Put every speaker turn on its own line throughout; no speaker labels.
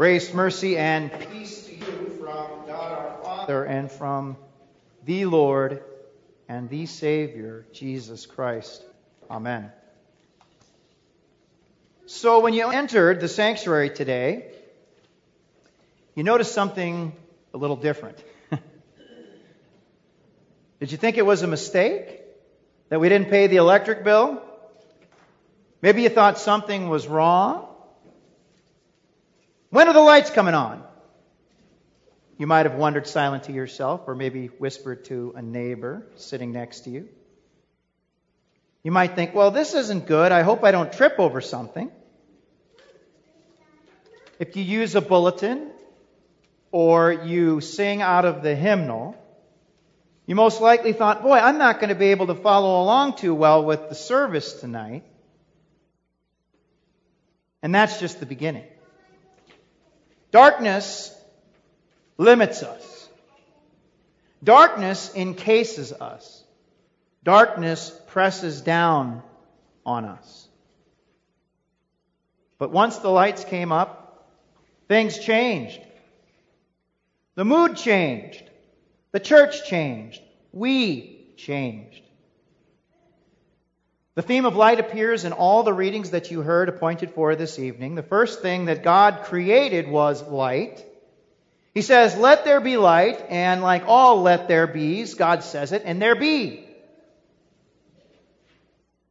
Grace, mercy, and peace to you from God our Father and from the Lord and the Savior, Jesus Christ. Amen. So, when you entered the sanctuary today, you noticed something a little different. Did you think it was a mistake that we didn't pay the electric bill? Maybe you thought something was wrong. When are the lights coming on? You might have wondered silent to yourself, or maybe whispered to a neighbor sitting next to you. You might think, well, this isn't good. I hope I don't trip over something. If you use a bulletin or you sing out of the hymnal, you most likely thought, boy, I'm not going to be able to follow along too well with the service tonight. And that's just the beginning. Darkness limits us. Darkness encases us. Darkness presses down on us. But once the lights came up, things changed. The mood changed. The church changed. We changed. The theme of light appears in all the readings that you heard appointed for this evening. The first thing that God created was light. He says, Let there be light, and like all let there be's, God says it, and there be.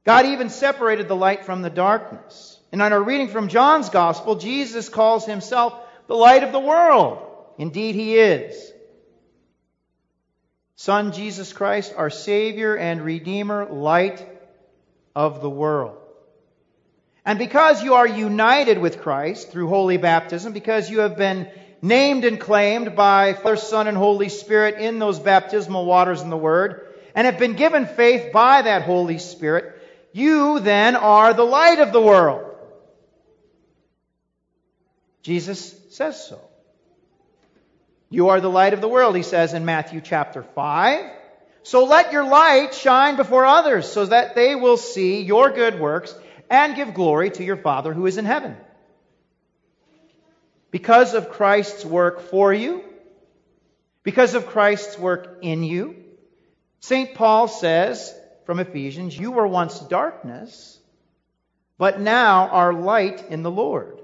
God even separated the light from the darkness. And on our reading from John's Gospel, Jesus calls himself the light of the world. Indeed, he is. Son Jesus Christ, our Savior and Redeemer, light of the world. And because you are united with Christ through holy baptism, because you have been named and claimed by Father, Son, and Holy Spirit in those baptismal waters in the Word, and have been given faith by that Holy Spirit, you then are the light of the world. Jesus says so. You are the light of the world, he says in Matthew chapter 5. So let your light shine before others so that they will see your good works and give glory to your Father who is in heaven. Because of Christ's work for you, because of Christ's work in you, St. Paul says from Ephesians, You were once darkness, but now are light in the Lord.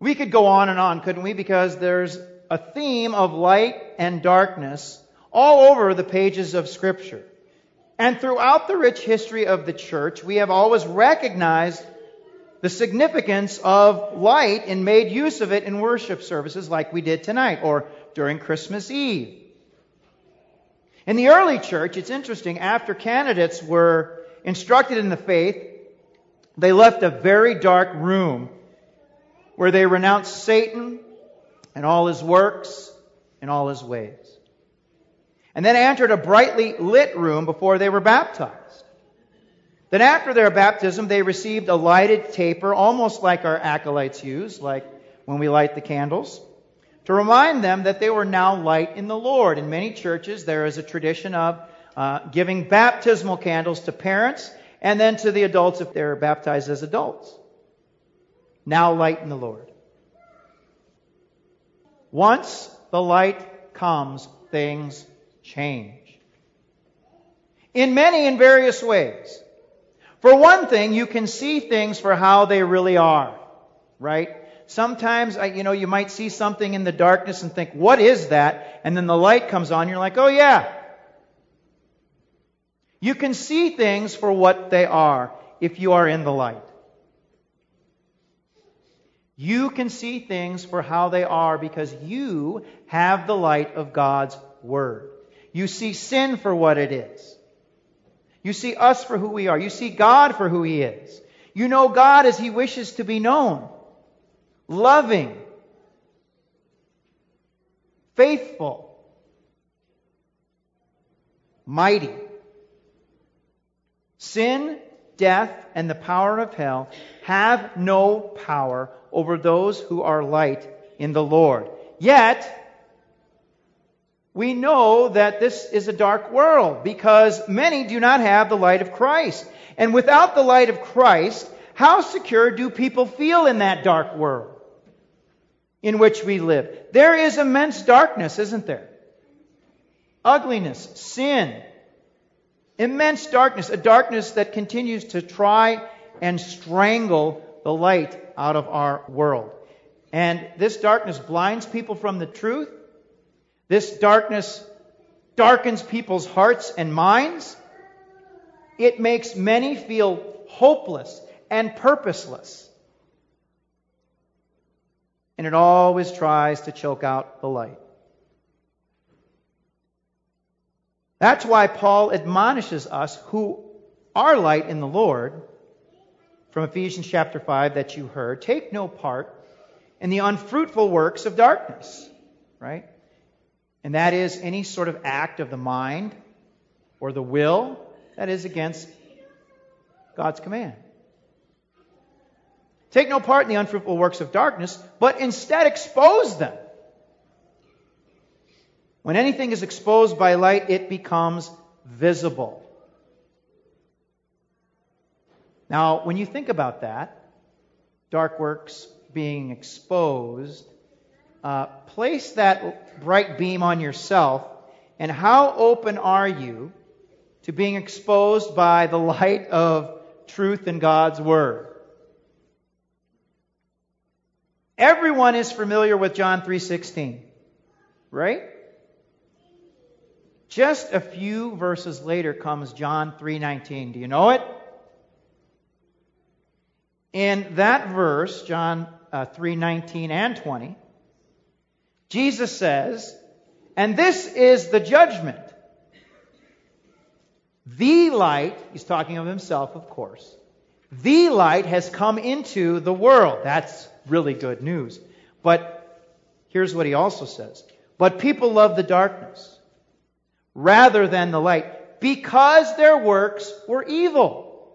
We could go on and on, couldn't we? Because there's a theme of light and darkness all over the pages of Scripture. And throughout the rich history of the church, we have always recognized the significance of light and made use of it in worship services like we did tonight or during Christmas Eve. In the early church, it's interesting, after candidates were instructed in the faith, they left a very dark room where they renounced Satan and all his works and all his ways and then entered a brightly lit room before they were baptized. Then, after their baptism, they received a lighted taper, almost like our acolytes use, like when we light the candles, to remind them that they were now light in the Lord. In many churches, there is a tradition of uh, giving baptismal candles to parents and then to the adults if they're baptized as adults. Now light in the Lord. Once the light comes, things change. In many and various ways. For one thing, you can see things for how they really are, right? Sometimes, you know, you might see something in the darkness and think, what is that? And then the light comes on, you're like, oh yeah. You can see things for what they are if you are in the light. You can see things for how they are because you have the light of God's Word. You see sin for what it is. You see us for who we are. You see God for who He is. You know God as He wishes to be known. Loving. Faithful. Mighty. Sin, death, and the power of hell have no power over those who are light in the Lord. Yet, we know that this is a dark world because many do not have the light of Christ. And without the light of Christ, how secure do people feel in that dark world? in which we live. There is immense darkness, isn't there? Ugliness, sin, immense darkness, a darkness that continues to try and strangle the light out of our world. And this darkness blinds people from the truth. This darkness darkens people's hearts and minds. It makes many feel hopeless and purposeless. And it always tries to choke out the light. That's why Paul admonishes us who are light in the Lord from Ephesians chapter 5 that you heard. Take no part in the unfruitful works of darkness, right? And that is any sort of act of the mind or the will that is against God's command. Take no part in the unfruitful works of darkness, but instead expose them. When anything is exposed by light, it becomes visible. Now, when you think about that, dark works being exposed, uh, place that bright beam on yourself, and how open are you to being exposed by the light of truth in God's Word? Everyone is familiar with John 3:16. Right? Just a few verses later comes John 3:19. Do you know it? In that verse, John uh, 3:19 and 20, Jesus says, "And this is the judgment. The light, he's talking of himself, of course. The light has come into the world. That's really good news. But here's what he also says. But people love the darkness rather than the light because their works were evil.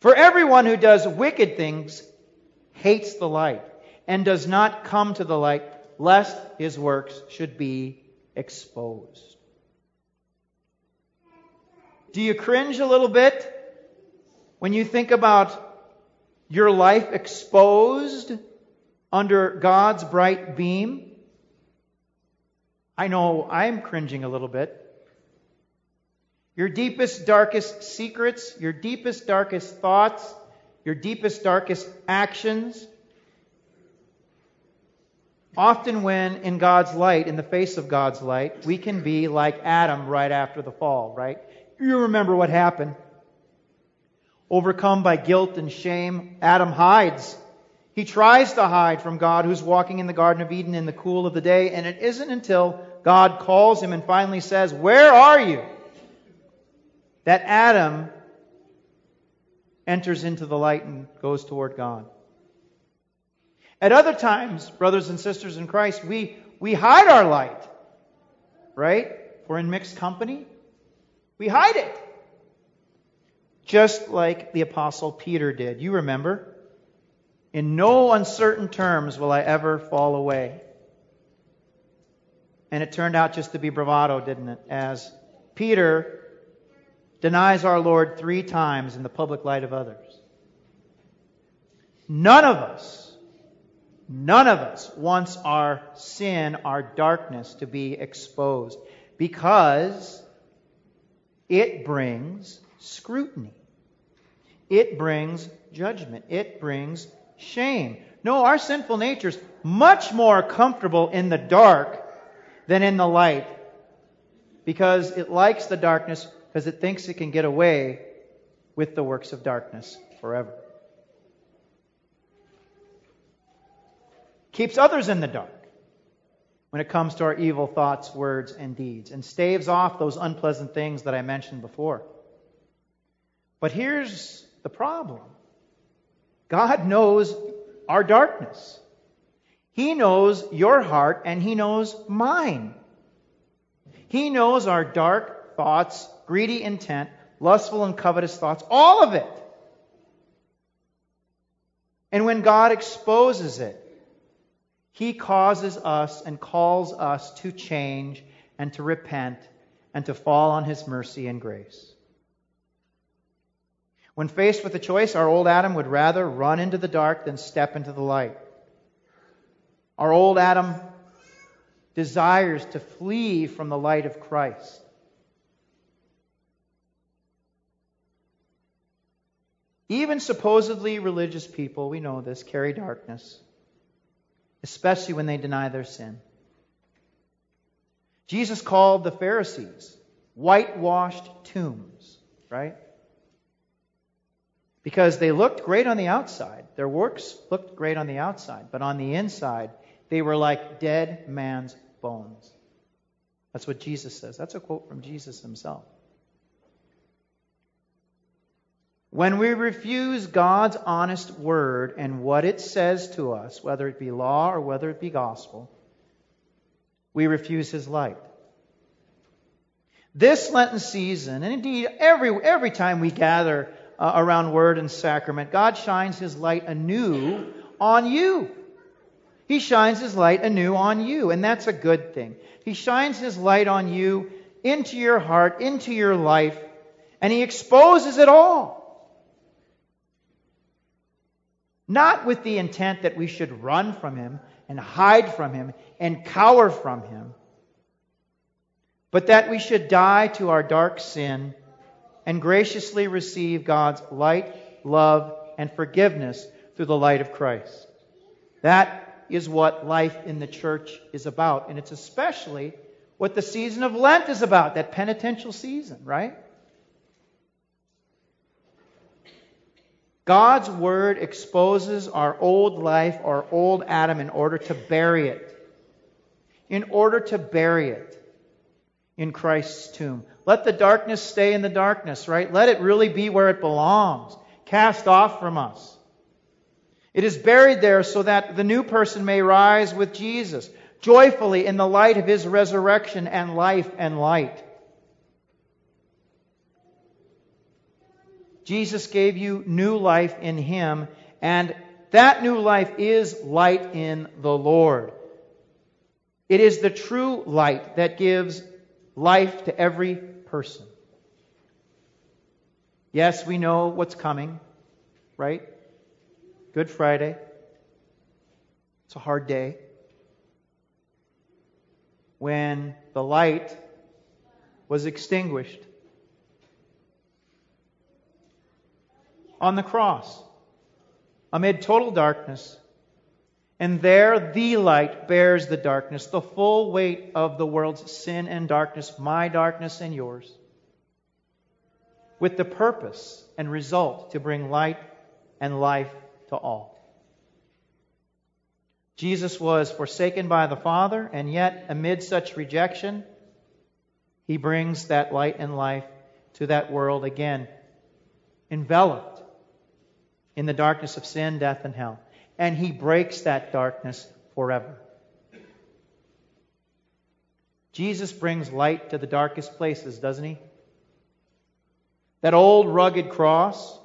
For everyone who does wicked things hates the light and does not come to the light lest his works should be exposed. Do you cringe a little bit when you think about your life exposed under God's bright beam? I know I'm cringing a little bit. Your deepest, darkest secrets, your deepest, darkest thoughts, your deepest, darkest actions. Often, when in God's light, in the face of God's light, we can be like Adam right after the fall, right? You remember what happened. Overcome by guilt and shame, Adam hides. He tries to hide from God who's walking in the Garden of Eden in the cool of the day, and it isn't until God calls him and finally says, Where are you? that Adam enters into the light and goes toward God. At other times, brothers and sisters in Christ, we, we hide our light, right? We're in mixed company. We hide it just like the Apostle Peter did. You remember? In no uncertain terms will I ever fall away. And it turned out just to be bravado, didn't it? As Peter denies our Lord three times in the public light of others. None of us, none of us wants our sin, our darkness to be exposed because it brings scrutiny. It brings judgment. It brings shame. No, our sinful nature is much more comfortable in the dark than in the light because it likes the darkness because it thinks it can get away with the works of darkness forever. Keeps others in the dark when it comes to our evil thoughts, words, and deeds, and staves off those unpleasant things that I mentioned before. But here's the problem God knows our darkness. He knows your heart and He knows mine. He knows our dark thoughts, greedy intent, lustful and covetous thoughts, all of it. And when God exposes it, He causes us and calls us to change and to repent and to fall on His mercy and grace. When faced with a choice, our old Adam would rather run into the dark than step into the light. Our old Adam desires to flee from the light of Christ. Even supposedly religious people, we know this, carry darkness, especially when they deny their sin. Jesus called the Pharisees whitewashed tombs, right? Because they looked great on the outside. Their works looked great on the outside, but on the inside, they were like dead man's bones. That's what Jesus says. That's a quote from Jesus himself. When we refuse God's honest word and what it says to us, whether it be law or whether it be gospel, we refuse his light. This Lenten season, and indeed every, every time we gather uh, around word and sacrament, God shines his light anew on you. He shines his light anew on you, and that's a good thing. He shines his light on you into your heart, into your life, and he exposes it all. Not with the intent that we should run from him and hide from him and cower from him, but that we should die to our dark sin and graciously receive God's light, love, and forgiveness through the light of Christ. That is what life in the church is about, and it's especially what the season of Lent is about, that penitential season, right? God's word exposes our old life, our old Adam, in order to bury it. In order to bury it in Christ's tomb. Let the darkness stay in the darkness, right? Let it really be where it belongs, cast off from us. It is buried there so that the new person may rise with Jesus, joyfully in the light of his resurrection and life and light. Jesus gave you new life in Him, and that new life is light in the Lord. It is the true light that gives life to every person. Yes, we know what's coming, right? Good Friday. It's a hard day. When the light was extinguished on the cross amid total darkness. And there the light bears the darkness, the full weight of the world's sin and darkness, my darkness and yours, with the purpose and result to bring light and life to all. Jesus was forsaken by the Father, and yet amid such rejection, he brings that light and life to that world again, enveloped in the darkness of sin, death, and hell. And he breaks that darkness forever. Jesus brings light to the darkest places, doesn't he? That old rugged cross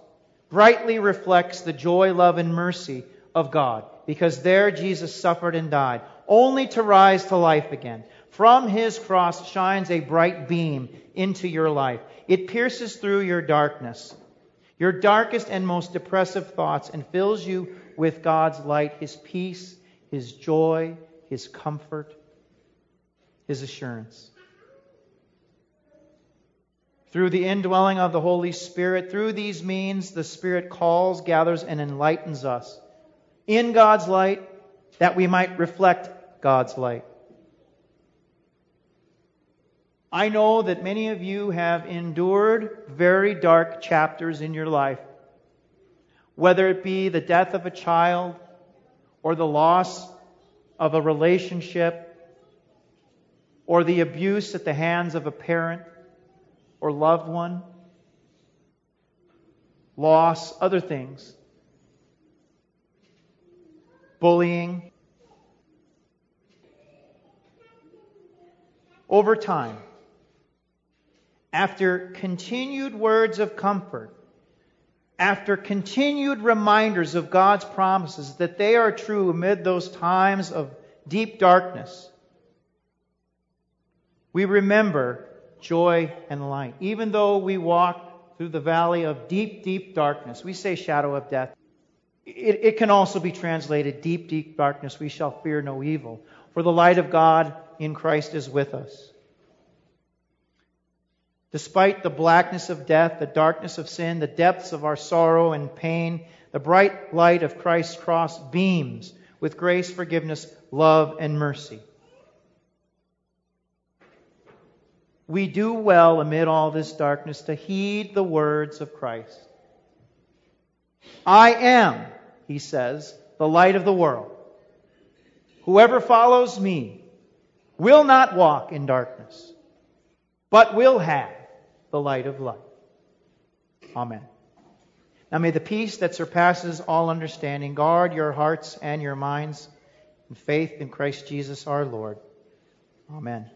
brightly reflects the joy, love, and mercy of God because there Jesus suffered and died, only to rise to life again. From his cross shines a bright beam into your life. It pierces through your darkness your darkest and most depressive thoughts and fills you with God's light, His peace, His joy, His comfort, His assurance. Through the indwelling of the Holy Spirit, through these means, the Spirit calls, gathers, and enlightens us in God's light that we might reflect God's light. I know that many of you have endured very dark chapters in your life, whether it be the death of a child or the loss of a relationship or the abuse at the hands of a parent or loved one, loss, other things, bullying. Over time, after continued words of comfort, after continued reminders of God's promises that they are true amid those times of deep darkness, we remember joy and light. Even though we walk through the valley of deep, deep darkness, we say shadow of death. It, it can also be translated, deep, deep darkness, we shall fear no evil, for the light of God in Christ is with us. Despite the blackness of death, the darkness of sin, the depths of our sorrow and pain, the bright light of Christ's cross beams with grace, forgiveness, love, and mercy. We do well amid all this darkness to heed the words of Christ. I am, he says, the light of the world. Whoever follows me will not walk in darkness, but will have the light of life. Amen. Now may the peace that surpasses all understanding guard your hearts and your minds in faith in Christ Jesus our Lord. Amen.